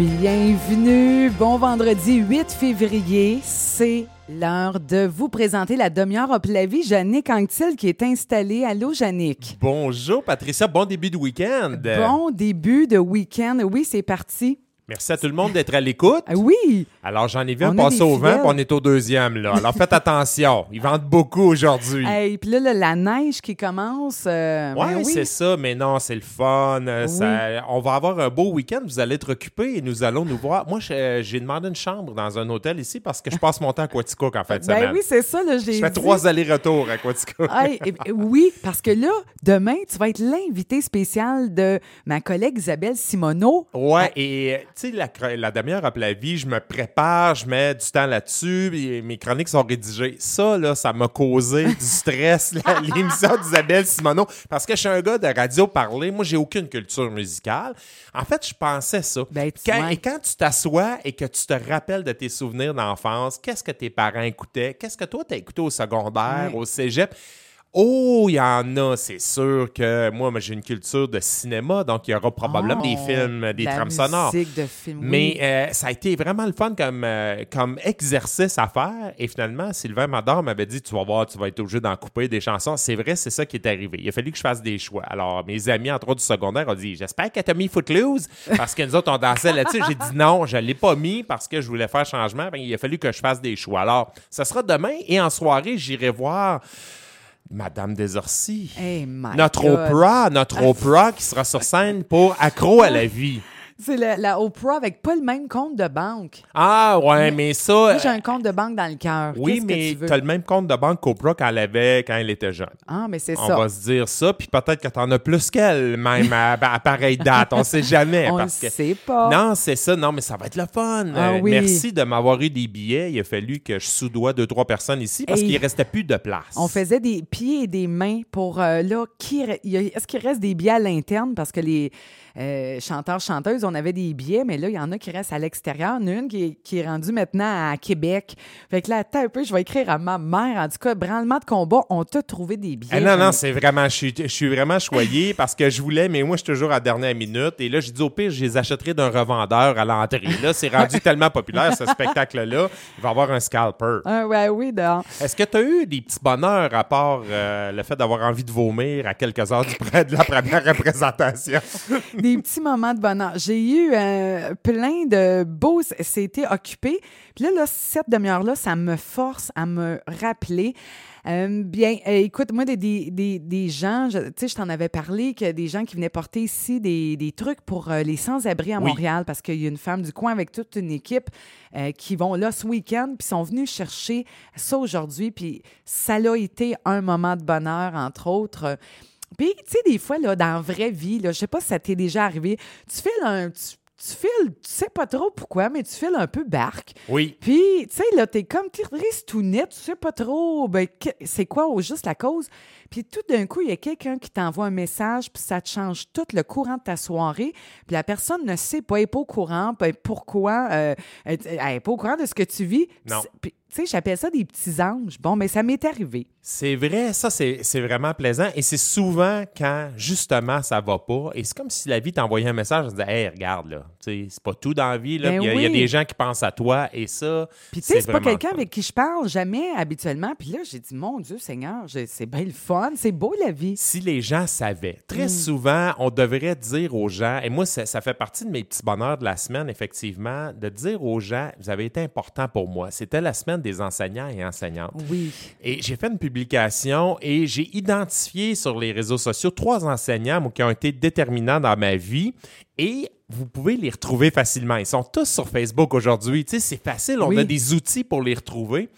Bienvenue, bon vendredi 8 février, c'est l'heure de vous présenter la demi-heure Hop la vie. Jannick Anctil qui est installée. Allô, Jannick. Bonjour, Patricia. Bon début de week-end. Bon début de week-end. Oui, c'est parti. Merci à tout le monde d'être à l'écoute. Ah Oui. Alors, j'en ai vu un passer au vent, puis on est au deuxième, là. Alors, faites attention. Ils vendent beaucoup aujourd'hui. Et puis là, là, la neige qui commence. euh, Ouais, ben oui. c'est ça, mais non, c'est le fun. euh, ça- on va avoir un beau week-end. Vous allez être occupés et nous allons nous voir. Moi, je- j'ai demandé une chambre dans un hôtel ici parce que je passe mon temps à Quaticook en de Ben semaine. oui, c'est ça, là, je fais dit. trois allers-retours à Quaticook. Hey, oui, parce que là, demain, tu vas être l'invité spécial de ma collègue Isabelle Simoneau. Ouais, et euh, tu sais, la, demi-heure après la vie, je me prépare, je mets du temps là-dessus, et mes chroniques sont rédigées. Ça, là, ça m'a causé du stress, l'émission d'Isabelle Simoneau, parce que je suis un gars de radio parler. Moi, j'ai aucune culture musicale. En fait, je pensais ça. Ben, Quand- ouais. Et quand tu t'assois et que tu te rappelles de tes souvenirs d'enfance, qu'est-ce que tes parents écoutaient? Qu'est-ce que toi, t'as écouté au secondaire, Ouais. au cégep? Oh, il y en a, c'est sûr que moi, moi, j'ai une culture de cinéma, donc il y aura probablement des Oh, films, des la trames sonores. de film, oui. Mais euh, ça a été vraiment le fun comme, euh, comme exercice à faire. Et finalement, Sylvain Mador m'avait dit Tu vas voir, tu vas être obligé d'en couper des chansons. C'est vrai, c'est ça qui est arrivé. Il a fallu que je fasse des choix. Alors, mes amis, entre autres du secondaire, ont dit J'espère que tu as mis Footloose parce que nous autres, on dansait là-dessus. J'ai dit non, je ne l'ai pas mis parce que je voulais faire changement. Ben, il a fallu que je fasse des choix. Alors, ça sera demain et en soirée, j'irai voir Madame Desorcy. Hey, Notre God. Oprah, notre Oprah qui sera sur scène pour Accro à la vie. C'est la, la Oprah avec pas le même compte de banque. Ah ouais, mais ça. Moi, j'ai euh, un compte de banque dans le cœur. oui, mais tu t'as le même compte de banque qu'Oprah qu'elle avait quand elle était jeune. Ah, mais c'est On ça. va se dire ça, puis peut-être que t'en as plus qu'elle, même à, à pareille date. On sait jamais. On parce le que... sait pas. Non, c'est ça. Non, mais ça va être le fun. Ah Euh, oui. Merci de m'avoir eu des billets. Il a fallu que je soudoie deux, trois personnes ici parce qu'il restait plus de place. On faisait des pieds et des mains pour euh, là. Qui, est-ce qu'il reste des billets à l'interne? Parce que les euh, chanteurs, chanteuses, on avait des billets, mais là, il y en a qui restent à l'extérieur. Il y en a une qui est, qui est rendue maintenant à Québec. Fait que là, attends un peu, je vais écrire à ma mère. En tout cas, branlement de combat, on t'a trouvé des billets. Ah non, non, c'est vraiment, je suis, je suis vraiment choyé parce que je voulais, mais moi, je suis toujours à la dernière minute. Et là, j'ai dit au pire, je les achèterai d'un revendeur à l'entrée. Là, c'est rendu tellement populaire, ce spectacle-là. Il va y avoir un scalper. Ah, ouais, oui, dehors. Est-ce que tu as eu des petits bonheurs à part euh, le fait d'avoir envie de vomir à quelques heures du près de la première représentation? des petits moments de bonheur. J'ai eu euh, plein de beaux... C'était occupé. Puis là, là, cette demi-heure-là, ça me force à me rappeler. Euh, bien, euh, écoute, moi, des, des, des, des gens, tu sais, je t'en avais parlé, que des gens qui venaient porter ici des, des trucs pour euh, les sans-abri à Oui. Montréal, parce qu'il y a une femme du coin avec toute une équipe euh, qui vont là ce week-end, puis sont venus chercher ça aujourd'hui, puis ça a été un moment de bonheur, entre autres. Puis, tu sais, des fois, là, dans la vraie vie, là, je sais pas si ça t'est déjà arrivé, tu files un... Tu, tu files, tu sais pas trop pourquoi, mais tu files un peu barque. Oui. Puis, tu sais, là, t'es comme triste tout net, tu sais pas trop, ben, c'est quoi au juste la cause? Puis tout d'un coup, il y a quelqu'un qui t'envoie un message, puis ça te change tout le courant de ta soirée. Puis la personne ne sait pas, elle n'est pas au courant, ben, pourquoi, euh, elle n'est pas au courant de ce que tu vis. Non. Puis, tu sais, j'appelle ça des petits anges. Bon, mais ça m'est arrivé. C'est vrai, ça, c'est vraiment plaisant. Et c'est souvent quand, justement, ça va pas. Et c'est comme si la vie t'envoyait un message en disant Hey, regarde, là, tu sais, c'est pas tout dans la vie. Là. Ben il, y a, il y a oui. des gens qui pensent à toi. Et ça, Puis, tu sais, c'est pas quelqu'un avec qui je parle jamais habituellement. Puis là, j'ai dit, mon Dieu, Seigneur, c'est bien le fun, c'est beau la vie. Si les gens savaient, très Mm. souvent, on devrait dire aux gens, et moi, ça, ça fait partie de mes petits bonheurs de la semaine, effectivement, de dire aux gens, vous avez été important pour moi. C'était la semaine des enseignants et enseignantes. Oui. Et j'ai fait une publication et j'ai identifié sur les réseaux sociaux trois enseignants moi, qui ont été déterminants dans ma vie et vous pouvez les retrouver facilement. Ils sont tous sur Facebook aujourd'hui. Tu sais, c'est facile, on Oui. a des outils pour les retrouver.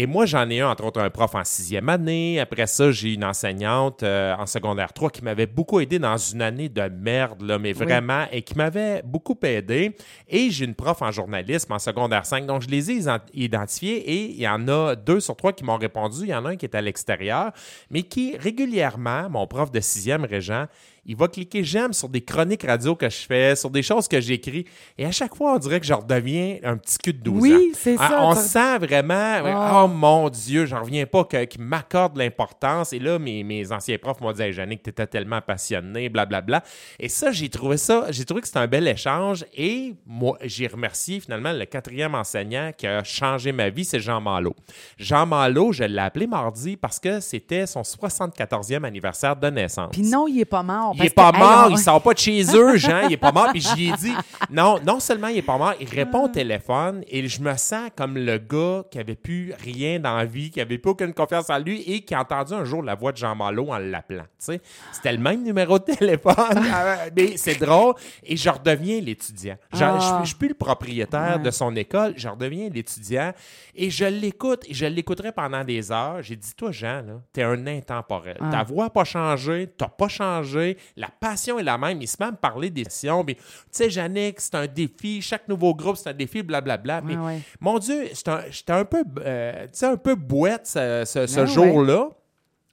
Et moi, j'en ai un, entre autres, un prof en sixième année. Après ça, j'ai une enseignante euh, en secondaire 3 qui m'avait beaucoup aidé dans une année de merde, là, mais vraiment, et qui m'avait beaucoup aidé. Et j'ai une prof en journalisme en secondaire 5. Donc, je les ai identifiés et il y en a deux sur trois qui m'ont répondu. Il y en a un qui est à l'extérieur, mais qui régulièrement, mon prof de sixième, Régent, il va cliquer j'aime sur des chroniques radio que je fais, sur des choses que j'écris. Et à chaque fois, on dirait que je redeviens un petit cul de 12 ans. Oui, c'est Ah, ça. On sent vraiment, Ah. oh mon Dieu, j'en reviens pas que- qu'il m'accorde l'importance. Et là, mes, mes anciens profs m'ont dit, hey, Jannick, t'étais tellement passionné, blablabla. Et ça, j'ai trouvé ça, j'ai trouvé que c'était un bel échange. Et moi, j'ai remercié finalement le quatrième enseignant qui a changé ma vie, c'est Jean Malo. Jean Malo, je l'ai appelé mardi parce que c'était son 74e anniversaire de naissance. Puis non, il est pas mort. Il est pas que, mort, hey, on- il sort pas de chez eux, Jean, il est pas mort. Puis j'y ai dit, non, non seulement il est pas mort, il répond au téléphone et je me sens comme le gars qui avait plus rien dans la vie, qui avait plus aucune confiance en lui et qui a entendu un jour la voix de Jean Malo en l'appelant. C'était le même numéro de téléphone, euh, mais c'est drôle. Et je redeviens l'étudiant. Je, Ah. je- je suis plus le propriétaire Ouais. de son école, je redeviens l'étudiant et je l'écoute et je l'écouterai pendant des heures. J'ai dit, toi, Jean, t'es un intemporel. Ah. Ta voix n'a pas changé, t'as pas changé, la passion est la même. Il se met à me parler des sessions. mais, Tu sais, Jannick, c'est un défi. Chaque nouveau groupe, c'est un défi, blablabla. Mais Ouais, ouais. mon Dieu, j'étais un, un peu, euh, un peu bouette ce, ce- ce Ouais, jour-là.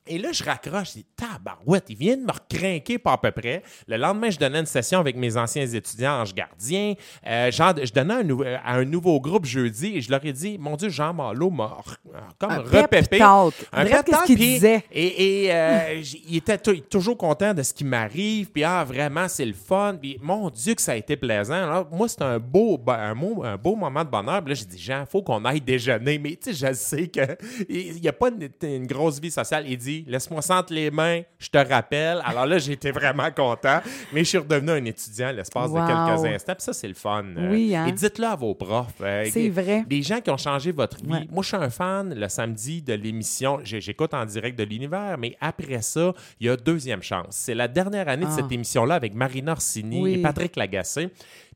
Et là, je raccroche, je dis, tabarouette, il vient de me recrinquer pas à peu près. Le lendemain, je donnais une session avec mes anciens étudiants, Ange Gardien. Euh, Jean- je donnais un nou- à un nouveau groupe jeudi et je leur ai dit, mon Dieu, Jean Malo m'a re- comme Un repépé. Un qu'est-ce qu'il disait? Et, et, euh, j- il était tou- toujours content de ce qui m'arrive. Puis, ah, vraiment, c'est le fun. Puis, mon Dieu, que ça a été plaisant. Alors, moi, c'était un beau, un, mot- un beau moment de bonheur. Puis là, j'ai dit, Jean, il faut qu'on aille déjeuner. Mais, tu sais, je sais qu'il n'y a pas une, une grosse vie sociale. Il dit, laisse-moi sentir les mains, je te rappelle. Alors là, j'étais vraiment content. Mais je suis redevenu un étudiant à l'espace Wow. de quelques instants. Puis ça, c'est le fun. Euh, Oui, hein? Et dites-le à vos profs. Euh, C'est vrai. des gens qui ont changé votre vie. Ouais. Moi, je suis un fan le samedi de l'émission. J'écoute en direct de l'univers, mais après ça, il y a deuxième chance. C'est la dernière année de Ah. cette émission-là avec Marina Orsini Oui. et Patrick Lagacé.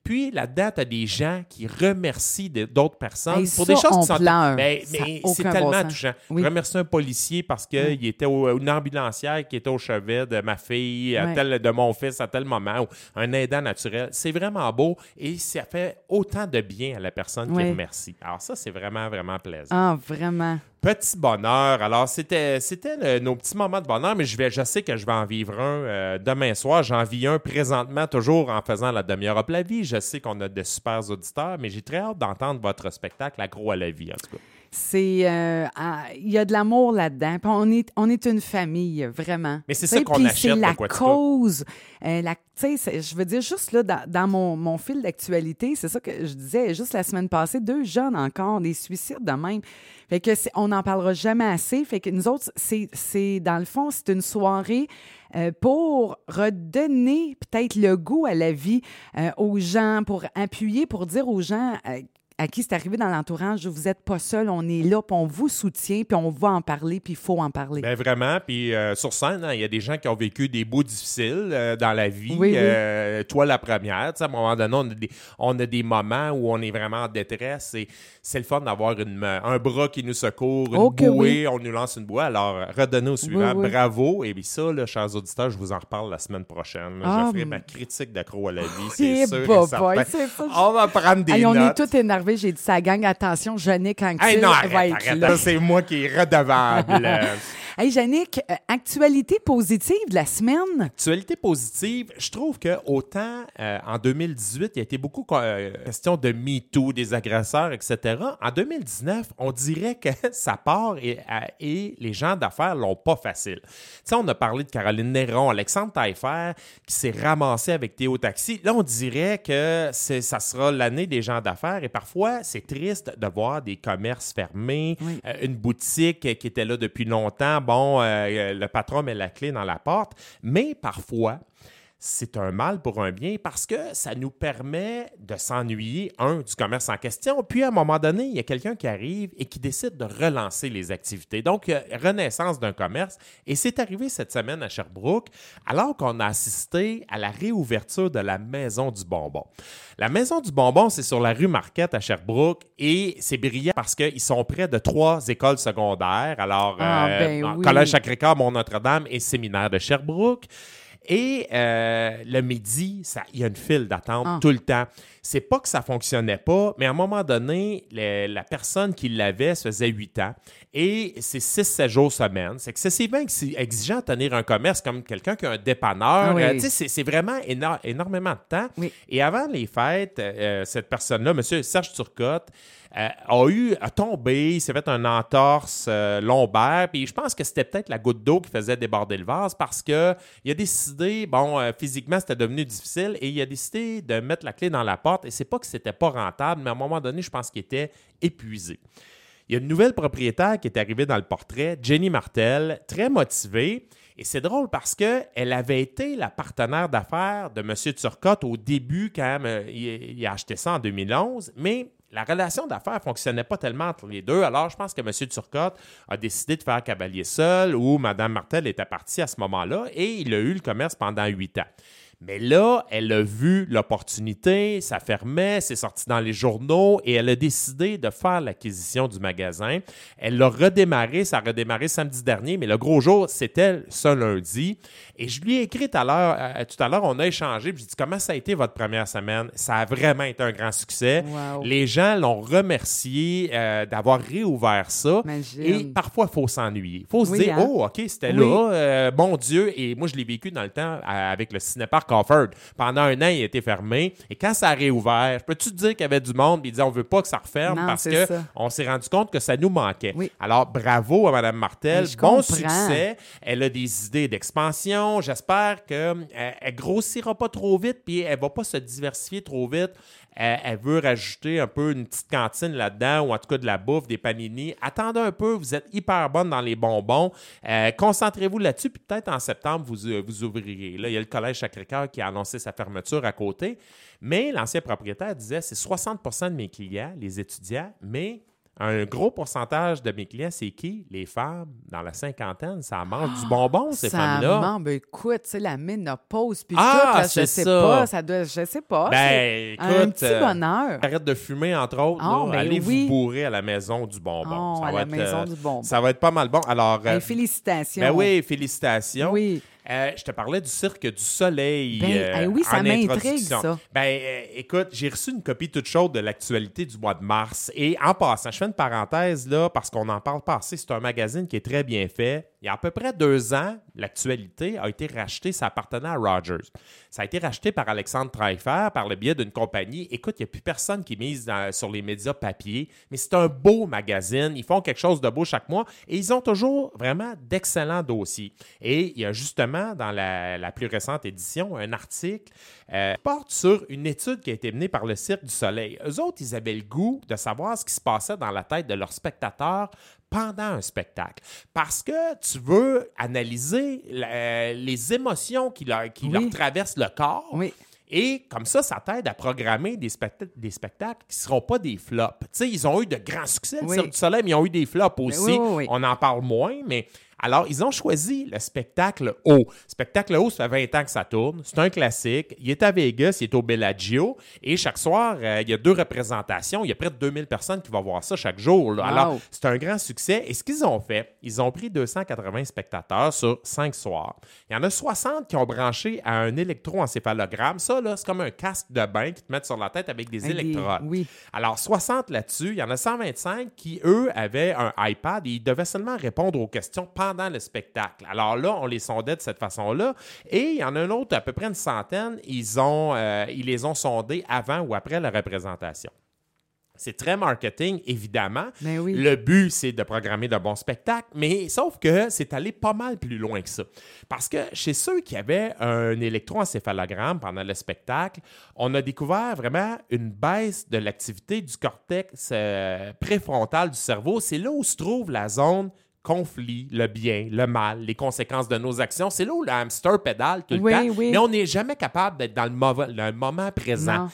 Puis là-dedans, tu as des gens qui remercient d'autres personnes Hey, pour ça, des choses on qui sont. pleure. Ben, mais c'est tellement touchant. Oui. Remercier un policier parce qu'il était au- une ambulancière qui était au chevet de ma fille, à tel, de mon fils à tel moment, ou un aidant naturel. C'est vraiment beau et ça fait autant de bien à la personne qui remercie. Alors ça, c'est vraiment, vraiment plaisant. Ah, vraiment. Petit bonheur. Alors, c'était, c'était nos petits moments de bonheur, mais je, vais, je sais que je vais en vivre un euh, demain soir. J'en vis un présentement, toujours en faisant la demi-heure la vie. Je sais qu'on a de super auditeurs, mais j'ai très hâte d'entendre votre spectacle, Accro à la vie, en tout cas. C'est euh, il y a de l'amour là-dedans. On est on est une famille vraiment. Mais c'est ça qu'on achète C'est la cause. euh, la- tu sais, c'est- je veux dire juste là dans, dans mon, mon fil d'actualité, c'est ça que je disais juste la semaine passée, deux jeunes encore des suicides de même. Fait que on n'en parlera jamais assez. Fait que nous autres, c'est c'est dans le fond c'est une soirée. euh, pour redonner peut-être le goût à la vie euh, aux gens, pour appuyer, pour dire aux gens euh, à qui c'est arrivé dans l'entourage, vous n'êtes pas seul, on est là, puis on vous soutient, puis on va en parler, puis il faut en parler. Ben vraiment, puis euh, sur scène, hein, il y a des gens qui ont vécu des bouts difficiles euh, dans la vie. Oui, oui. Euh, toi, la première, à un moment donné, on a, des, on a des moments où on est vraiment en détresse et c'est le fun d'avoir un bras qui nous secourt, une Oh bouée, on nous lance une bouée. Alors, redonnez au suivant, oui. bravo. Et puis ça, là, chers auditeurs, je vous en reparle la semaine prochaine. Ah, je ferai ma critique d'accro à la vie, Eh, c'est sûr et boy, certain. c'est ça. On va prendre des Hey, on est notes. tous énervés. J'ai dit ça gang. Attention, Jannick, quand Hey, va être arrête. là. C'est moi qui est redevable. Hey, Jannick, euh, actualité positive de la semaine? Actualité positive, je trouve que autant euh, en 2018, il y a été beaucoup euh, question de MeToo, des agresseurs, etc. En 2019, on dirait que ça part et, à- et les gens d'affaires l'ont pas facile. Tu on a parlé de Caroline Néron, Alexandre Taillefer qui s'est ramassé avec Théo Taxi. Là, on dirait que ça sera l'année des gens d'affaires et parfois, c'est triste de voir des commerces fermés, Oui. euh, une boutique qui était là depuis longtemps. Bon, euh, le patron met la clé dans la porte, mais parfois, c'est un mal pour un bien parce que ça nous permet de s'ennuyer, un, du commerce en question, puis à un moment donné, il y a quelqu'un qui arrive et qui décide de relancer les activités. Donc, renaissance d'un commerce. Et c'est arrivé cette semaine à Sherbrooke, alors qu'on a assisté à la réouverture de la Maison du Bonbon. La Maison du Bonbon, c'est sur la rue Marquette à Sherbrooke et c'est brillant parce qu'ils sont près de trois écoles secondaires. Alors, Ah, euh, ben oui. Collège Sacré-Cœur, Mont-Notre-Dame et Séminaire de Sherbrooke. Et euh, le midi, ça- il y a une file d'attente Ah. tout le temps. C'est pas que ça fonctionnait pas, mais à un moment donné, la personne qui l'avait, faisait 8 ans. Et c'est 6-7 jours semaine. C'est excessivement ex- exigeant de tenir un commerce comme quelqu'un qui a un dépanneur. Ah oui. Euh, c'est- c'est vraiment éno- énormément de temps. Oui. Et avant les fêtes, euh, cette personne-là, M. Serge Turcotte, a eu a tombé, s'est fait un entorse euh, lombaire, puis je pense que c'était peut-être la goutte d'eau qui faisait déborder le vase parce que il a décidé, bon, euh, physiquement c'était devenu difficile et il a décidé de mettre la clé dans la porte et c'est pas que c'était pas rentable, mais à un moment donné, je pense qu'il était épuisé. Il y a une nouvelle propriétaire qui est arrivée dans le portrait, Jenny Martel, très motivée. Et c'est drôle parce qu'elle avait été la partenaire d'affaires de M. Turcotte au début quand euh, il, il a acheté ça en 2011, mais la relation d'affaires ne fonctionnait pas tellement entre les deux. Alors, je pense que M. Turcotte a décidé de faire cavalier seul ou Mme Martel était partie à ce moment-là et il a eu le commerce pendant huit ans. Mais là, elle a vu l'opportunité, ça fermait, c'est sorti dans les journaux et elle a décidé de faire l'acquisition du magasin. Elle l'a redémarré, ça a redémarré samedi dernier, mais le gros jour, c'était ce lundi. Et je lui ai écrit tout à l'heure, euh, tout à l'heure, on a échangé, puis j'ai dit comment ça a été votre première semaine? Ça a vraiment été un grand succès. Wow. Les gens l'ont remercié euh, d'avoir réouvert ça. Imagine. Et parfois, il faut s'ennuyer. Il faut se Oui, dire, hein? oh, OK, c'était Oui. là, euh, mon Dieu. Et moi, je l'ai vécu dans le temps à- avec le cinépark Pendant un an, il était fermé. Et quand ça a réouvert, peux-tu te dire qu'il y avait du monde, puis ils disaient, on veut pas que ça referme Non, parce que ça. on s'est rendu compte que ça nous manquait. Oui. Alors, bravo à Mme Martel. Bon comprends. succès. Elle a des idées d'expansion. J'espère qu'elle elle grossira pas trop vite, puis elle va pas se diversifier trop vite. Elle, veut rajouter un peu une petite cantine là-dedans, ou en tout cas de la bouffe, des panini. Attendez un peu, vous êtes hyper bonne dans les bonbons. Euh, Concentrez-vous là-dessus, puis peut-être en septembre, vous, euh, vous ouvrirez. Là, il y a le Collège Sacré-Cœur qui a annoncé sa fermeture à côté. Mais l'ancien propriétaire disait c'est 60% de mes clients, les étudiants, mais un gros pourcentage de mes clients, c'est qui? Les femmes dans la cinquantaine. Ça mange du bonbon, ces ça femmes-là. ment, ben écoute, la ménopause, puis Ah, tout, là, je sais ça. pas, ça doit, je sais pas. Ben, c'est un écoute, petit euh, bonheur. Arrête de fumer, entre autres. Ah, là. ben Allez oui. vous bourrer à la maison du bonbon. Oh, ça à va la être, maison euh, du bonbon. Ça va être pas mal bon. Alors, Ben, euh, félicitations. ben oui, félicitations. Oui. Euh, je te parlais du Cirque du Soleil. Ben, euh, oui, ça m'intrigue, ça. Ben, euh, écoute, j'ai reçu une copie toute chaude de l'actualité du mois de mars. Et en passant, je fais une parenthèse là, parce qu'on en parle pas assez. C'est un magazine qui est très bien fait. Il y a à peu près deux ans, l'actualité a été rachetée, ça appartenait à Rogers. Ça a été racheté par Alexandre Treifer par le biais d'une compagnie. Écoute, il n'y a plus personne qui mise dans- sur les médias papier, mais c'est un beau magazine. Ils font quelque chose de beau chaque mois et ils ont toujours vraiment d'excellents dossiers. Et il y a justement dans la, la plus récente édition un article euh, qui porte sur une étude qui a été menée par le Cirque du Soleil. Eux autres, ils avaient le goût de savoir ce qui se passait dans la tête de leurs spectateurs pendant un spectacle. Parce que tu veux analyser la- les émotions qui leur, qui Oui. leur traversent le corps. Oui. Et comme ça, ça t'aide à programmer des, specta- des spectacles qui ne seront pas des flops. Tu sais, ils ont eu de grands succès, le Oui. Cirque du Soleil, mais ils ont eu des flops aussi. oui, oui. On en parle moins, mais alors, ils ont choisi le spectacle haut. Spectacle haut, ça fait 20 ans que ça tourne. C'est un classique. Il est à Vegas, il est au Bellagio. Et chaque soir, euh, il y a deux représentations. Il y a près de 2000 personnes qui vont voir ça chaque jour. là. Wow. Alors, c'est un grand succès. Et ce qu'ils ont fait, ils ont pris 280 spectateurs sur cinq soirs. Il y en a 60 qui ont branché à un électroencéphalogramme. Ça, là, c'est comme un casque de bain qui te met sur la tête avec des Avec des- électrodes. oui. Alors, 60 là-dessus. Il y en a 125 qui, eux, avaient un iPad et ils devaient seulement répondre aux questions pendant le spectacle. Alors là, on les sondait de cette façon-là. Et il y en a un autre, à peu près une centaine, ils, ont, euh, ils les ont sondés avant ou après la représentation. C'est très marketing, évidemment. Ben oui. Le but, c'est de programmer de bons spectacles, mais sauf que c'est allé pas mal plus loin que ça. Parce que chez ceux qui avaient un électroencéphalogramme pendant le spectacle, on a découvert vraiment une baisse de l'activité du cortex euh, préfrontal du cerveau. C'est là où se trouve la zone conflit, le bien, le mal, les conséquences de nos actions. C'est là où le hamster pédale tout le Oui, temps. oui. Mais on n'est jamais capable d'être dans le, mauvais- le moment présent.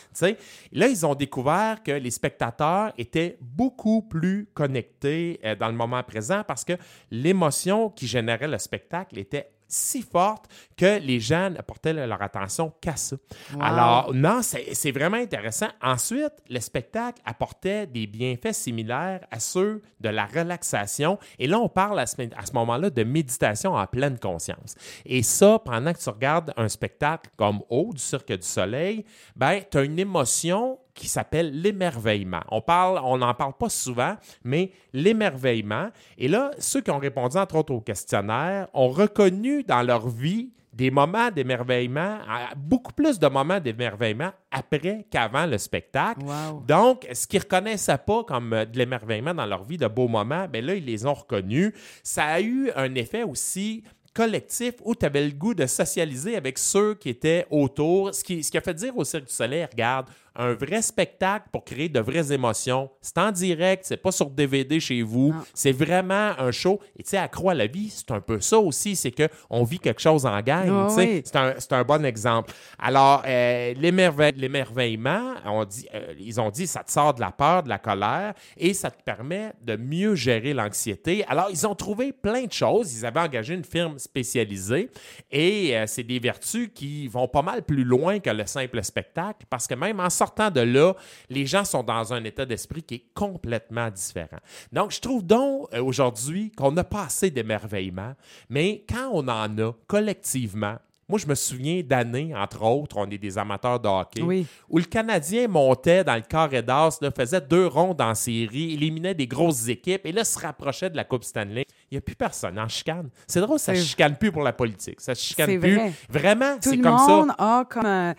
Là, ils ont découvert que les spectateurs étaient beaucoup plus connectés euh, dans le moment présent parce que l'émotion qui générait le spectacle était si forte que les gens ne portaient leur attention qu'à ça. Wow. Alors, non, c'est c'est vraiment intéressant. Ensuite, le spectacle apportait des bienfaits similaires à ceux de la relaxation. Et là, on parle à ce, à ce moment-là de méditation en pleine conscience. Et ça, pendant que tu regardes un spectacle comme Haut du Cirque du Soleil, ben, tu as une émotion qui s'appelle l'émerveillement. On parle, on n'en parle pas souvent, mais l'émerveillement. Et là, ceux qui ont répondu entre autres au questionnaire ont reconnu dans leur vie des moments d'émerveillement, beaucoup plus de moments d'émerveillement après qu'avant le spectacle. Wow. Donc, ce qu'ils ne reconnaissaient pas comme euh, de l'émerveillement dans leur vie, de beaux moments, bien là, ils les ont reconnus. Ça a eu un effet aussi collectif où tu avais le goût de socialiser avec ceux qui étaient autour, ce qui, ce qui a fait dire au Cirque du Soleil, regarde, un vrai spectacle pour créer de vraies émotions. C'est en direct, c'est pas sur DVD chez vous, c'est vraiment un show. Et tu sais, à Croix la vie, c'est un peu ça aussi, c'est qu'on vit quelque chose en gang. Ah oui. C'est un, un bon exemple. Alors, euh, l'émerveille- l'émerveillement, on dit, euh, ils ont dit, ça te sort de la peur, de la colère, et ça te permet de mieux gérer l'anxiété. Alors, ils ont trouvé plein de choses. Ils avaient engagé une firme spécialisée, et euh, c'est des vertus qui vont pas mal plus loin que le simple spectacle, parce que même en sortant de là, les gens sont dans un état d'esprit qui est complètement différent. Donc, je trouve donc euh, aujourd'hui qu'on n'a pas assez d'émerveillement, mais quand on en a collectivement, moi, je me souviens d'années, entre autres, on est des amateurs de hockey, Oui. où le Canadien montait dans le carré d'as, faisait deux rondes en série, éliminait des grosses équipes et là se rapprochait de la Coupe Stanley. Il n'y a plus personne en chicane. C'est drôle, ça ne chicane plus pour la politique. Ça ne chicane plus. vrai. Vraiment, Tout c'est le comme monde ça. a comme. euh,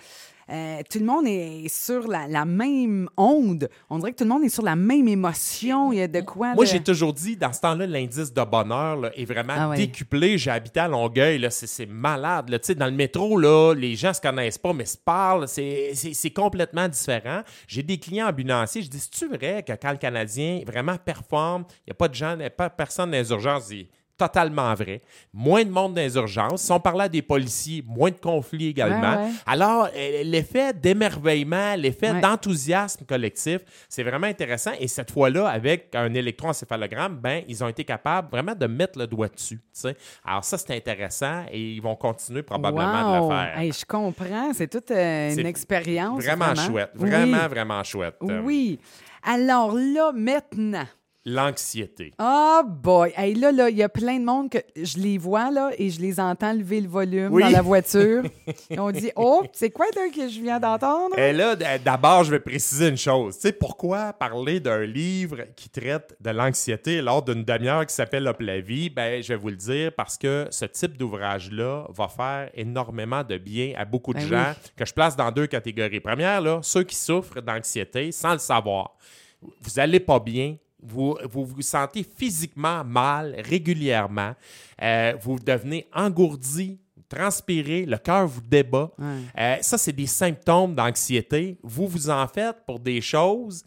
euh, tout le monde est sur la, la même onde. On dirait que tout le monde est sur la même émotion. Il y a de quoi. Moi, de- j'ai toujours dit, dans ce temps-là, l'indice de bonheur là, est vraiment Ah ouais. décuplé. J'ai habité à Longueuil, c'est, malade. Là. Dans le métro, là, les gens se connaissent pas, mais se parlent. C'est, complètement différent. J'ai des clients ambulanciers. Je dis, c'est-tu vrai que quand le Canadien vraiment performe, il n'y a pas de gens, il y a pas personne dans les urgences? Totalement vrai. Moins de monde dans les urgences. Si on parlait à des policiers, moins de conflits également. Ouais, ouais. Alors, euh, l'effet d'émerveillement, l'effet Ouais. d'enthousiasme collectif, c'est vraiment intéressant. Et cette fois-là, avec un électroencéphalogramme, ben, ils ont été capables vraiment de mettre le doigt dessus. tu sais. Alors, ça, c'est intéressant et ils vont continuer probablement de Wow! le faire. Hey, je comprends. C'est toute euh, une expérience. Vraiment, chouette. Oui. Vraiment, vraiment chouette. Oui. Alors là, maintenant. L'anxiété. Oh boy! Hey, là, là, il y a plein de monde que je les vois là et je les entends lever le volume Oui. dans la voiture. Et on dit Oh, c'est quoi là, que je viens d'entendre? Et là, d- d'abord, je vais préciser une chose. Tu sais, pourquoi parler d'un livre qui traite de l'anxiété lors d'une demi-heure qui s'appelle Hop la vie? Ben, je vais vous le dire parce que ce type d'ouvrage-là va faire énormément de bien à beaucoup de Ben gens oui. que je place dans deux catégories. Première, là, ceux qui souffrent d'anxiété sans le savoir. Vous n'allez pas bien. Vous, vous vous sentez physiquement mal régulièrement. Euh, vous devenez engourdi, transpirez, le cœur vous débat. Ouais. Euh, ça, c'est des symptômes d'anxiété. Vous vous en faites pour des choses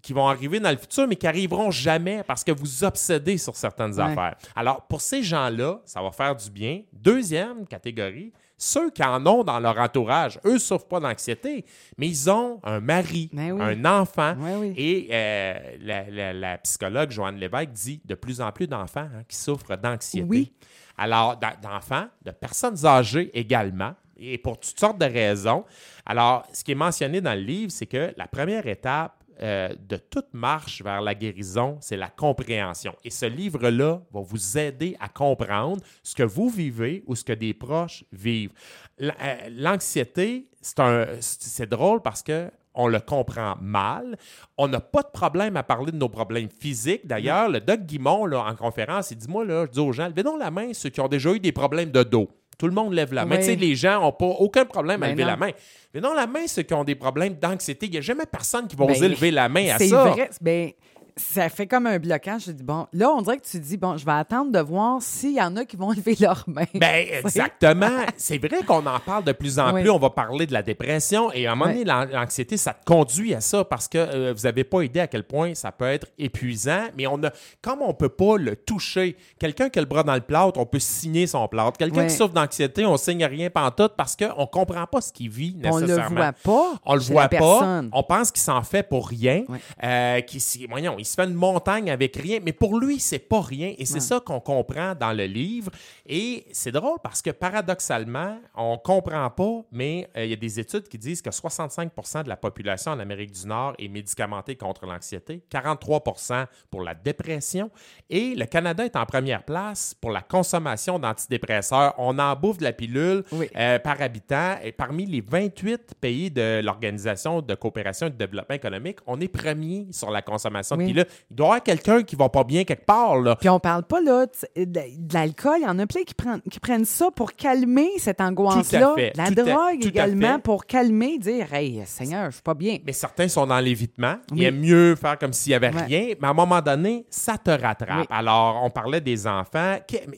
qui vont arriver dans le futur, mais qui arriveront jamais parce que vous obsédez sur certaines Ouais. affaires. Alors, pour ces gens-là, ça va faire du bien. Deuxième catégorie, ceux qui en ont dans leur entourage, eux ne souffrent pas d'anxiété, mais ils ont un mari, Ben oui. un enfant. Ouais, oui. Et euh, la, la- la psychologue Joanne Lévesque dit de plus en plus d'enfants hein, qui souffrent d'anxiété. Oui. Alors, d'enfants, de personnes âgées également, et pour toutes sortes de raisons. Alors, ce qui est mentionné dans le livre, c'est que la première étape euh, de toute marche vers la guérison, c'est la compréhension. Et ce livre-là va vous aider à comprendre ce que vous vivez ou ce que des proches vivent. Euh, L'anxiété, c'est drôle parce que on le comprend mal. On n'a pas de problème à parler de nos problèmes physiques. D'ailleurs, le doc Guimond, là, en conférence, il dit Moi, là, je dis aux gens, levez donc la main ceux qui ont déjà eu des problèmes de dos. Tout le monde lève la main. Oui. Tu sais, les gens n'ont pas aucun problème à Ben lever non. la main. Mais non, la main, ceux qui ont des problèmes d'anxiété, il n'y a jamais personne qui va Ben, oser lever la main à C'est ça. vrai. Ben, ça fait comme un blocage. Je dis, bon, là, on dirait que tu dis, bon, je vais attendre de voir s'il y en a qui vont lever leurs mains. Ben, exactement. C'est vrai qu'on en parle de plus en Oui. plus. On va parler de la dépression et à un moment Oui. donné, l'an- l'anxiété, ça te conduit à ça parce que euh, vous n'avez pas idée à quel point ça peut être épuisant. Mais on a, comme on ne peut pas le toucher, quelqu'un qui a le bras dans le plâtre, on peut signer son plâtre. Quelqu'un Oui. qui souffre d'anxiété, on signe rien pantoute parce qu'on ne comprend pas ce qu'il vit on le nécessairement. voit pas. On le voit pas. personne. On pense qu'il s'en fait pour rien. Euh, voyons, Il se fait une montagne avec rien, mais pour lui, c'est pas rien. Et c'est Ouais. ça qu'on comprend dans le livre. Et c'est drôle parce que paradoxalement, on comprend pas, mais euh, il y a des études qui disent que 65% de la population en Amérique du Nord est médicamentée contre l'anxiété, 43% pour la dépression. Et le Canada est en première place pour la consommation d'antidépresseurs. On en bouffe de la pilule Oui. euh, par habitant. Et parmi les 28 pays de l'Organisation de coopération et de développement économique, on est premier sur la consommation de Il doit y avoir quelqu'un qui va pas bien quelque part. Là. Puis on parle pas là de, l'alcool. Il y en a plein qui prennent, qui prennent ça pour calmer cette angoisse-là. La tout drogue à également pour calmer, dire Hey, Seigneur, je suis pas bien. Mais certains sont dans l'évitement. Ils Oui. aiment mieux faire comme s'il n'y avait Ouais. rien. Mais à un moment donné, ça te rattrape. Oui. Alors, on parlait des enfants.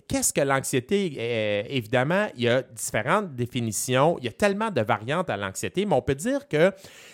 Qu'est-ce que l'anxiété? Euh, évidemment, il y a différentes définitions. Il y a tellement de variantes à l'anxiété, mais on peut dire que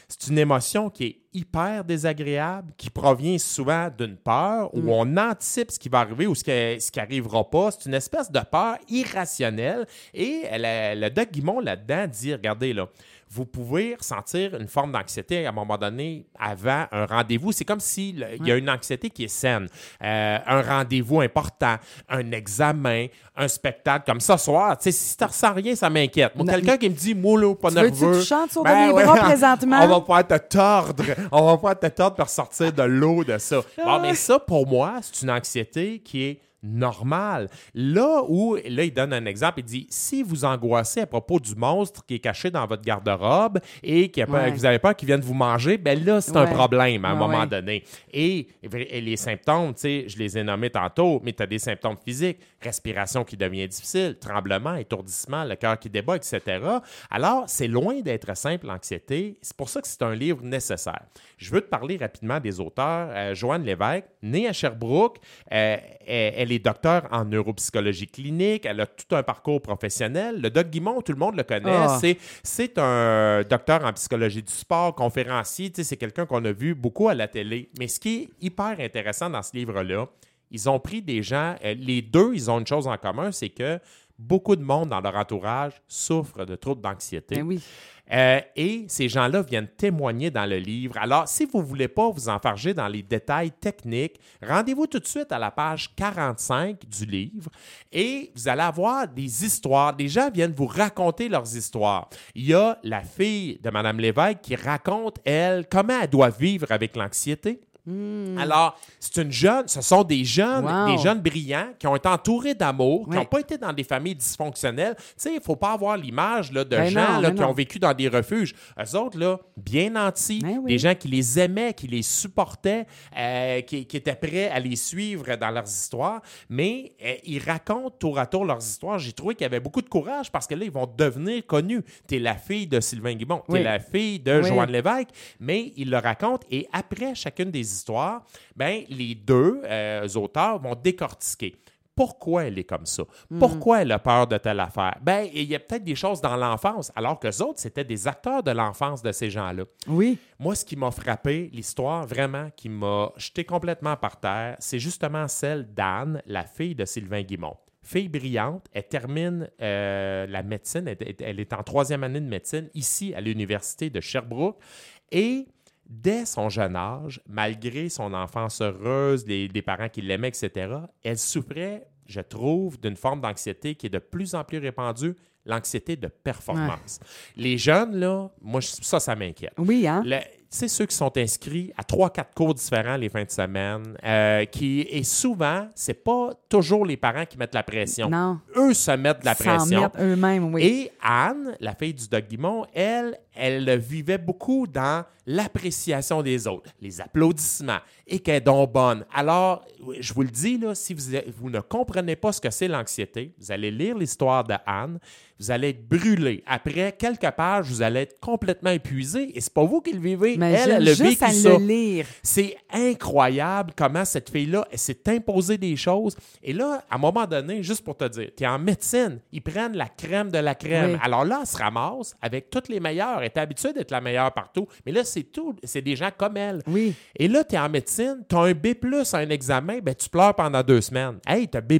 c'est une émotion qui est hyper désagréable, qui provient souvent d'une peur où on anticipe ce qui va arriver ou ce qui, ce qui arrivera pas. C'est une espèce de peur irrationnelle. Et le, le doc Guimond, là-dedans, dit, regardez, là, vous pouvez ressentir une forme d'anxiété à un moment donné avant un rendez-vous. C'est comme si le- il y a une anxiété qui est saine. Euh, un rendez-vous important, un examen, un spectacle comme ça ce soir. Tu sais, si tu ressens rien, ça m'inquiète. Moi, quelqu'un qui me dit, moi, là, pas Tu nerveux. je chante sur Ben mes ouais, bras présentement? On va pouvoir te tordre. On va pouvoir te tordre pour sortir de l'eau de ça. Bon, mais ça, pour moi, c'est une anxiété qui est normale. Là où, là, il donne un exemple, il dit, si vous angoissez à propos du monstre qui est caché dans votre garde-robe et qui a peur- Ouais. que vous avez peur qu'il vienne vous manger, ben là, c'est un problème à un Ouais, moment donné. Et, et les symptômes, tu sais, je les ai nommés tantôt, mais tu as des symptômes physiques, respiration qui devient difficile, tremblement, étourdissement, le cœur qui débat, etc. Alors, c'est loin d'être simple, l'anxiété. C'est pour ça que c'est un livre nécessaire. Je veux te parler rapidement des auteurs. Euh, Joanne Lévesque, née à Sherbrooke, euh, elle, elle est docteur en neuropsychologie clinique, elle a tout un parcours professionnel. Le doc Guimond, tout le monde le connaît, Ah. c'est c'est un docteur en psychologie du sport, conférencier, c'est quelqu'un qu'on a vu beaucoup à la télé. Mais ce qui est hyper intéressant dans ce livre-là, ils ont pris des gens, euh, les deux, ils ont une chose en commun, c'est que beaucoup de monde dans leur entourage souffre de troubles d'anxiété. Ben oui. Euh, et ces gens-là viennent témoigner dans le livre. Alors, si vous ne voulez pas vous enfarger dans les détails techniques, rendez-vous tout de suite à la page 45 du livre et vous allez avoir des histoires. Des gens viennent vous raconter leurs histoires. Il y a la fille de Mme Lévesque qui raconte, elle, comment elle doit vivre avec l'anxiété. Alors, c'est une jeune, ce sont des jeunes, Wow. des jeunes brillants qui ont été entourés d'amour, qui n'ont pas été dans des familles dysfonctionnelles. Tu sais, il ne faut pas avoir l'image de Ben gens non, là, ben qui non. ont vécu dans des refuges. Eux autres, là, bien nantis, Ben oui. des gens qui les aimaient, qui les supportaient, euh, qui, qui étaient prêts à les suivre dans leurs histoires. Mais euh, ils racontent tour à tour leurs histoires. J'ai trouvé qu'il y avait beaucoup de courage parce que là, ils vont devenir connus. Tu es la fille de Sylvain Guimont, tu es Oui. la fille de. Joanne Lévesque, mais ils le racontent et après chacune des histoires, ben, les deux euh, auteurs vont décortiquer. Pourquoi elle est comme ça? Pourquoi elle a peur de telle affaire? Ben, il y a peut-être des choses dans l'enfance, alors que les autres, c'était des acteurs de l'enfance de ces gens-là. Oui. Moi, ce qui m'a frappé, l'histoire vraiment qui m'a jeté complètement par terre, c'est justement celle d'Anne, la fille de Sylvain Guimont. Fille brillante, elle termine euh, la médecine, elle, elle est en troisième année de médecine ici à l'université de Sherbrooke et dès son jeune âge, malgré son enfance heureuse, les, parents qui l'aimaient, etc., elle souffrait, je trouve, d'une forme d'anxiété qui est de plus en plus répandue, l'anxiété de performance. Les jeunes, là, moi, ça, ça m'inquiète. Oui, hein? Le- sais, ceux qui sont inscrits à trois, quatre cours différents les fins de semaine, euh, qui, et souvent, c'est pas toujours les parents qui mettent la pression. Non. Eux se mettent de la pression. eux-mêmes, oui. Et Anne, la fille du Doc Guimond, elle, elle vivait beaucoup dans l'appréciation des autres, les applaudissements, et qu'elle est donc bonne. Alors, je vous le dis, là, si vous, vous ne comprenez pas ce que c'est l'anxiété, vous allez lire l'histoire de Anne, vous allez être brûlé. Après quelques pages, vous allez être complètement épuisé, et c'est pas vous qui le vivez. Mais elle, le lire. C'est incroyable comment cette fille-là elle s'est imposée des choses. Et là, à un moment donné, juste pour te dire, tu es en médecine, ils prennent la crème de la crème. Oui. Alors là, elle se ramasse avec toutes les meilleures. Elle est habituée d'être la meilleure partout. Mais là, c'est tout. C'est des gens comme elle. Oui. Et là, tu es en médecine, tu as un B à un examen, ben, tu pleures pendant deux semaines. Hey, tu as B.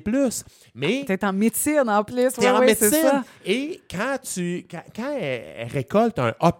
Mais T'es en médecine en plus. tu es Ouais, en médecine. Et quand, tu, quand, quand elle, elle récolte un A,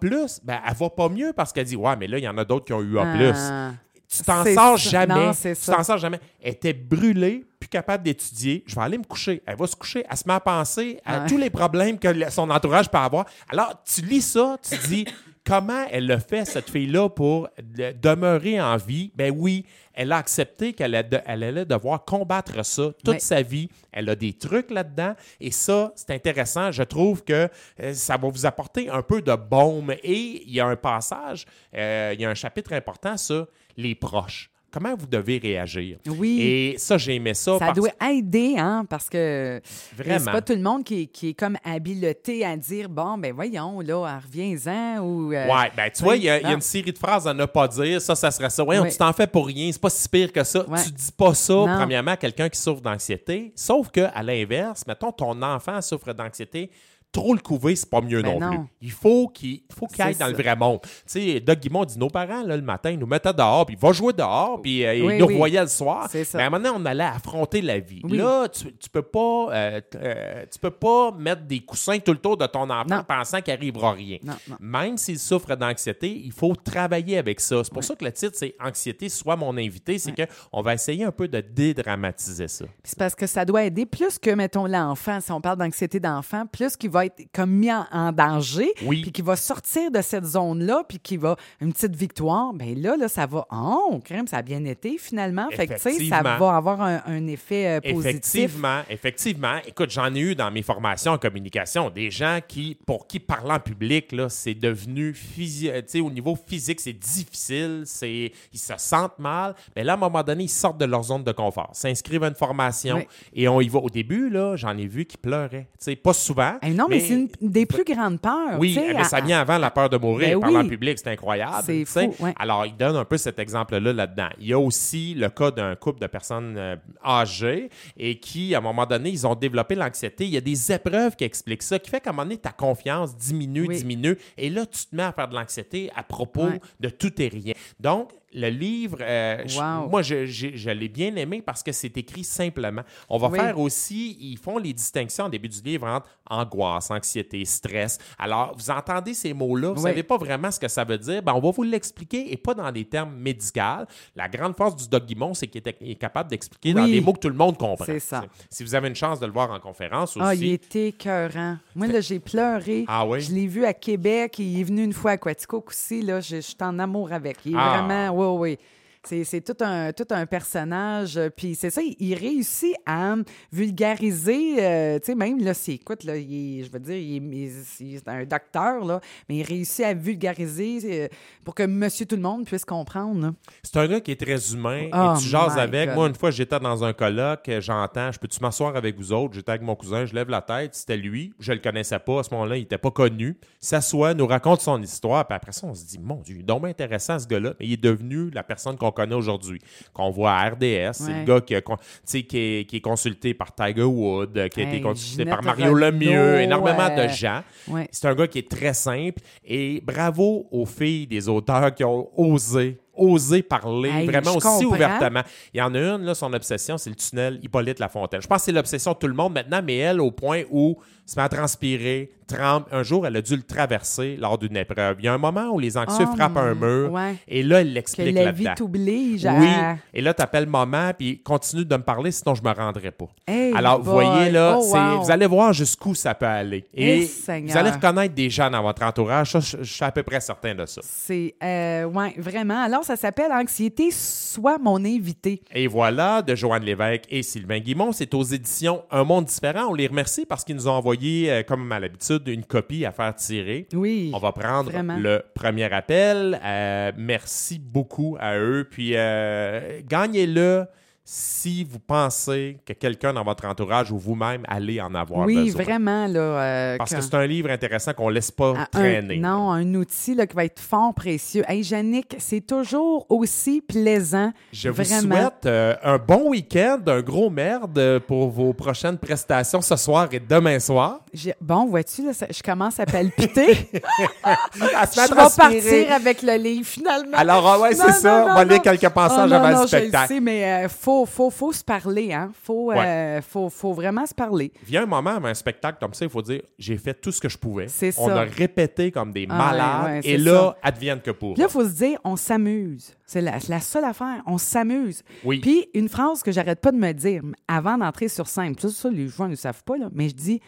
ben, elle va pas mieux parce qu'elle dit Ouais, mais là, il y en a d'autres qui ont eu A. Ah. Tu t'en sors ça. jamais. Non, tu t'en sors jamais. Elle était brûlée, plus capable d'étudier. Je vais aller me coucher. Elle va se coucher. Elle se met à penser à Ouais. tous les problèmes que son entourage peut avoir. Alors, tu lis ça, tu dis comment elle le fait, cette fille-là, pour de- demeurer en vie? Ben oui, elle a accepté qu'elle allait devoir combattre ça toute Oui. sa vie. Elle a des trucs là-dedans. Et ça, c'est intéressant. Je trouve que euh, ça va vous apporter un peu de baume. Et il y a un passage, euh, il y a un chapitre important sur les proches. Comment vous devez réagir? Oui. Et ça, j'ai aimé ça. Ça parce- doit aider, hein, parce que Vraiment. c'est pas tout le monde qui, est- qui est comme habileté à dire bon, ben voyons, là, reviens-en ou. euh, Ouais, ben tu vois, il y, a- y une série de phrases à ne pas dire. Ça, ça serait ça. Voyons, Oui. tu t'en fais pour rien. C'est pas si pire que ça. Ouais. Tu dis pas ça, Non. premièrement, à quelqu'un qui souffre d'anxiété. Sauf que, à l'inverse, mettons, ton enfant souffre d'anxiété. Trop le couver, c'est pas mieux Ben non, non. plus. Il faut qu'il faut qu'il aille dans le vrai monde. Tu sais, Doug Guimond dit nos parents, là, le matin, ils nous mettaient dehors, puis il va jouer dehors, puis euh, Oui, ils nous oui. revoyaient le soir. Mais à un moment donné, on allait affronter la vie. Oui. Là, tu, tu peux pas euh, euh, tu peux pas mettre des coussins tout le tour de ton enfant Non. pensant qu'il arrivera rien. Non. Même s'il souffre d'anxiété, il faut travailler avec ça. C'est pour ça que le titre, c'est Anxiété, soit mon invité. C'est que on va essayer un peu de dédramatiser ça. C'est parce que ça doit aider plus que, mettons, l'enfant, si on parle d'anxiété d'enfant, plus qu'il va être comme mis en, en danger, Oui. puis qu'il va sortir de cette zone-là, puis qu'il va une petite victoire, bien là, là, ça va, oh, crème, ça a bien été finalement. Fait que, tu sais, ça va avoir un, un effet euh, positif. Effectivement, effectivement. Écoute, j'en ai eu dans mes formations en communication des gens qui, pour qui parler en public, là, c'est devenu euh, tu sais, au niveau physique, c'est difficile, c'est, ils se sentent mal. Mais là, à un moment donné, ils sortent de leur zone de confort, s'inscrivent à une formation Oui. et on y va. Au début, là, j'en ai vu qui pleuraient. Tu sais, pas souvent. Eh non, mais, c'est une des plus grandes peurs. Oui, ben, ça vient avant la peur de mourir. Ben Parler en public, c'est incroyable. C'est fou, ouais. Alors, il donne un peu cet exemple-là là-dedans. Il y a aussi le cas d'un couple de personnes euh, âgées et qui, à un moment donné, ils ont développé l'anxiété. Il y a des épreuves qui expliquent ça, qui fait qu'à un moment donné, ta confiance diminue, Oui. diminue. Et là, tu te mets à faire de l'anxiété à propos Ouais. de tout et rien. Donc, le livre, euh, je- moi, je, l'ai bien aimé parce que c'est écrit simplement. On va Oui. faire aussi, ils font les distinctions au début du livre entre angoisse, anxiété, stress. Alors, vous entendez ces mots-là, vous Oui. savez pas vraiment ce que ça veut dire, ben, on va vous l'expliquer et pas dans des termes médicaux. La grande force du Doc Guimond, c'est qu'il est, capable d'expliquer dans des mots que tout le monde comprend. C'est ça. Si vous avez une chance de le voir en conférence aussi. Ah, il était écœurant. Moi, là, j'ai pleuré. Ah oui? Je l'ai vu à Québec. Il est venu une fois à Quaticook aussi. Là, je, je suis en amour avec. Il est Ah. vraiment... Oui, oui. C'est, c'est tout un, tout un personnage. euh, Puis c'est ça, il, il réussit à vulgariser, euh, tu sais, même là, c'est, écoute, là, il je veux dire, il est, il est- il est un docteur, là, mais il réussit à vulgariser euh, pour que monsieur tout le monde puisse comprendre. C'est un gars qui est très humain Oh et tu jases avec. God. Moi, une fois, j'étais dans un colloque, j'entends, je peux-tu m'asseoir avec vous autres? J'étais avec mon cousin, je lève la tête, c'était lui. Je le connaissais pas à ce moment-là, il était pas connu. S'assoit, nous raconte son histoire, puis après ça, on se dit, mon Dieu, il est donc intéressant ce gars-là. Mais il est devenu la personne qu'on connaît aujourd'hui, qu'on voit à RDS. C'est le gars qui, a est, qui est consulté par Tiger Woods, euh, qui a été consulté par Mario Renaud, Lemieux, énormément euh, de gens. Ouais. C'est un gars qui est très simple et bravo aux filles des auteurs qui ont osé, osé parler Hey, vraiment aussi comprends. ouvertement. Il y en a une, là, son obsession, c'est le tunnel Hippolyte Lafontaine. Je pense que c'est l'obsession de tout le monde maintenant, mais elle, au point où se met à transpirer, tremble. Un jour, elle a dû le traverser lors d'une épreuve. Il y a un moment où les anxieux Oh, frappent un mur ouais. et là, elle Que l'explique la vie là-dedans. t'oblige Oui, à... et là, tu appelles maman, puis continue de me parler, sinon je me rendrai pas. Hey Alors, vous voyez, là, Oh, wow. vous allez voir jusqu'où ça peut aller. Et vous allez reconnaître des gens dans votre entourage. Ça, je, je suis à peu près certain de ça. C'est, euh, ouais, vraiment. Alors, ça s'appelle Anxiété, soit mon invité. Et voilà, de Joanne Lévesque et Sylvain Guimont. C'est aux éditions Un Monde Différent. On les remercie parce qu'ils nous ont envoyé, euh, comme à l'habitude, une copie à faire tirer. Oui. On va prendre Vraiment. le premier appel. Euh, merci beaucoup à eux. Puis, euh, gagnez-le si vous pensez que quelqu'un dans votre entourage ou vous-même allez en avoir oui, besoin. vraiment, là. euh, Parce que c'est un livre intéressant qu'on laisse pas à un- traîner. non, un outil là, qui va être fort précieux. Hey, Yannick, c'est toujours aussi plaisant. Je vous vraiment. souhaite euh, un bon week-end, un gros merde euh, pour vos prochaines prestations ce soir et demain soir. Bon, vois-tu, je commence à palpiter. À se je vais partir avec le livre, finalement. Alors, ah ouais, c'est ça. non, On va lire quelques passages Oh, non, avant non, le je le spectacle. sais, mais faut faut, faut, faut se parler, hein? Faut, euh, faut, faut vraiment se parler. Vient un moment, un spectacle comme ça, il faut dire j'ai fait tout ce que je pouvais. C'est On ça. a répété comme des Ah, malades. ouais, ouais, et là, ça. advienne que pour. Puis là, il faut se dire, on s'amuse. C'est la, seule affaire. On s'amuse. Oui. Puis, une phrase que j'arrête pas de me dire avant d'entrer sur scène, ça, ça, les joueurs ne savent pas, là, mais je dis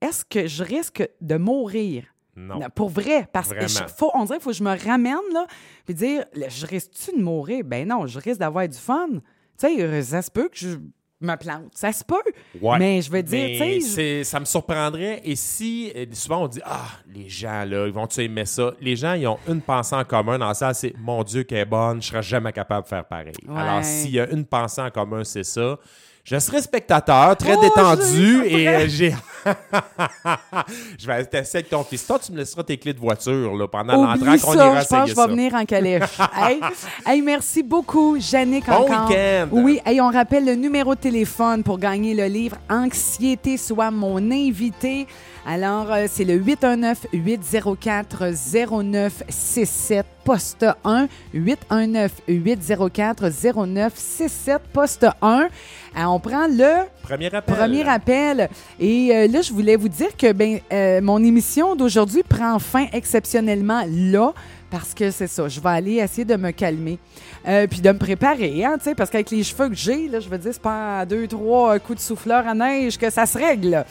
est-ce que je risque de mourir? Non. Non, Pour vrai, parce que Vraiment. je- faut, on dirait qu'il faut que je me ramène, là, puis dire, je risque-tu de mourir? Ben non, je risque d'avoir du fun. Tu sais, euh, ça se peut que je me plante. Ça se peut. Ouais. Mais je veux dire, Mais tu sais, je- c'est- ça me surprendrait. Et si, euh, souvent on dit, ah, les gens, là, ils vont-tu aimer ça? Les gens, ils ont une pensée en commun dans ça, c'est, mon Dieu, qu'elle est bonne, je serais jamais capable de faire pareil. Ouais. Alors, s'il y a une pensée en commun, c'est ça. Je serai spectateur, très Oh, détendu, et euh, j'ai... je vais tester avec ton fils. Toi, tu me laisseras tes clés de voiture, là, pendant qu'on ça, ira je pense que je vais venir en calèche. hey, hey, merci beaucoup, Jannick, Bon week-end. Oui, hey, on rappelle le numéro de téléphone pour gagner le livre Anxiété, soit mon invité. Alors, euh, c'est le 819-804-0967, poste 1. 819-804-0967, poste 1. Euh, on prend le Premier appel. Premier appel. Et euh, là, je voulais vous dire que ben, euh, mon émission d'aujourd'hui prend fin exceptionnellement là. Parce que c'est ça, je vais aller essayer de me calmer. Euh, puis de me préparer, hein, tu sais, parce qu'avec les cheveux que j'ai, là, je veux dire, c'est pas deux, trois coups de souffleur à neige que ça se règle.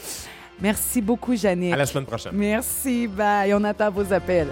Merci beaucoup, Jannick. À la semaine prochaine. Merci, bye. On attend vos appels.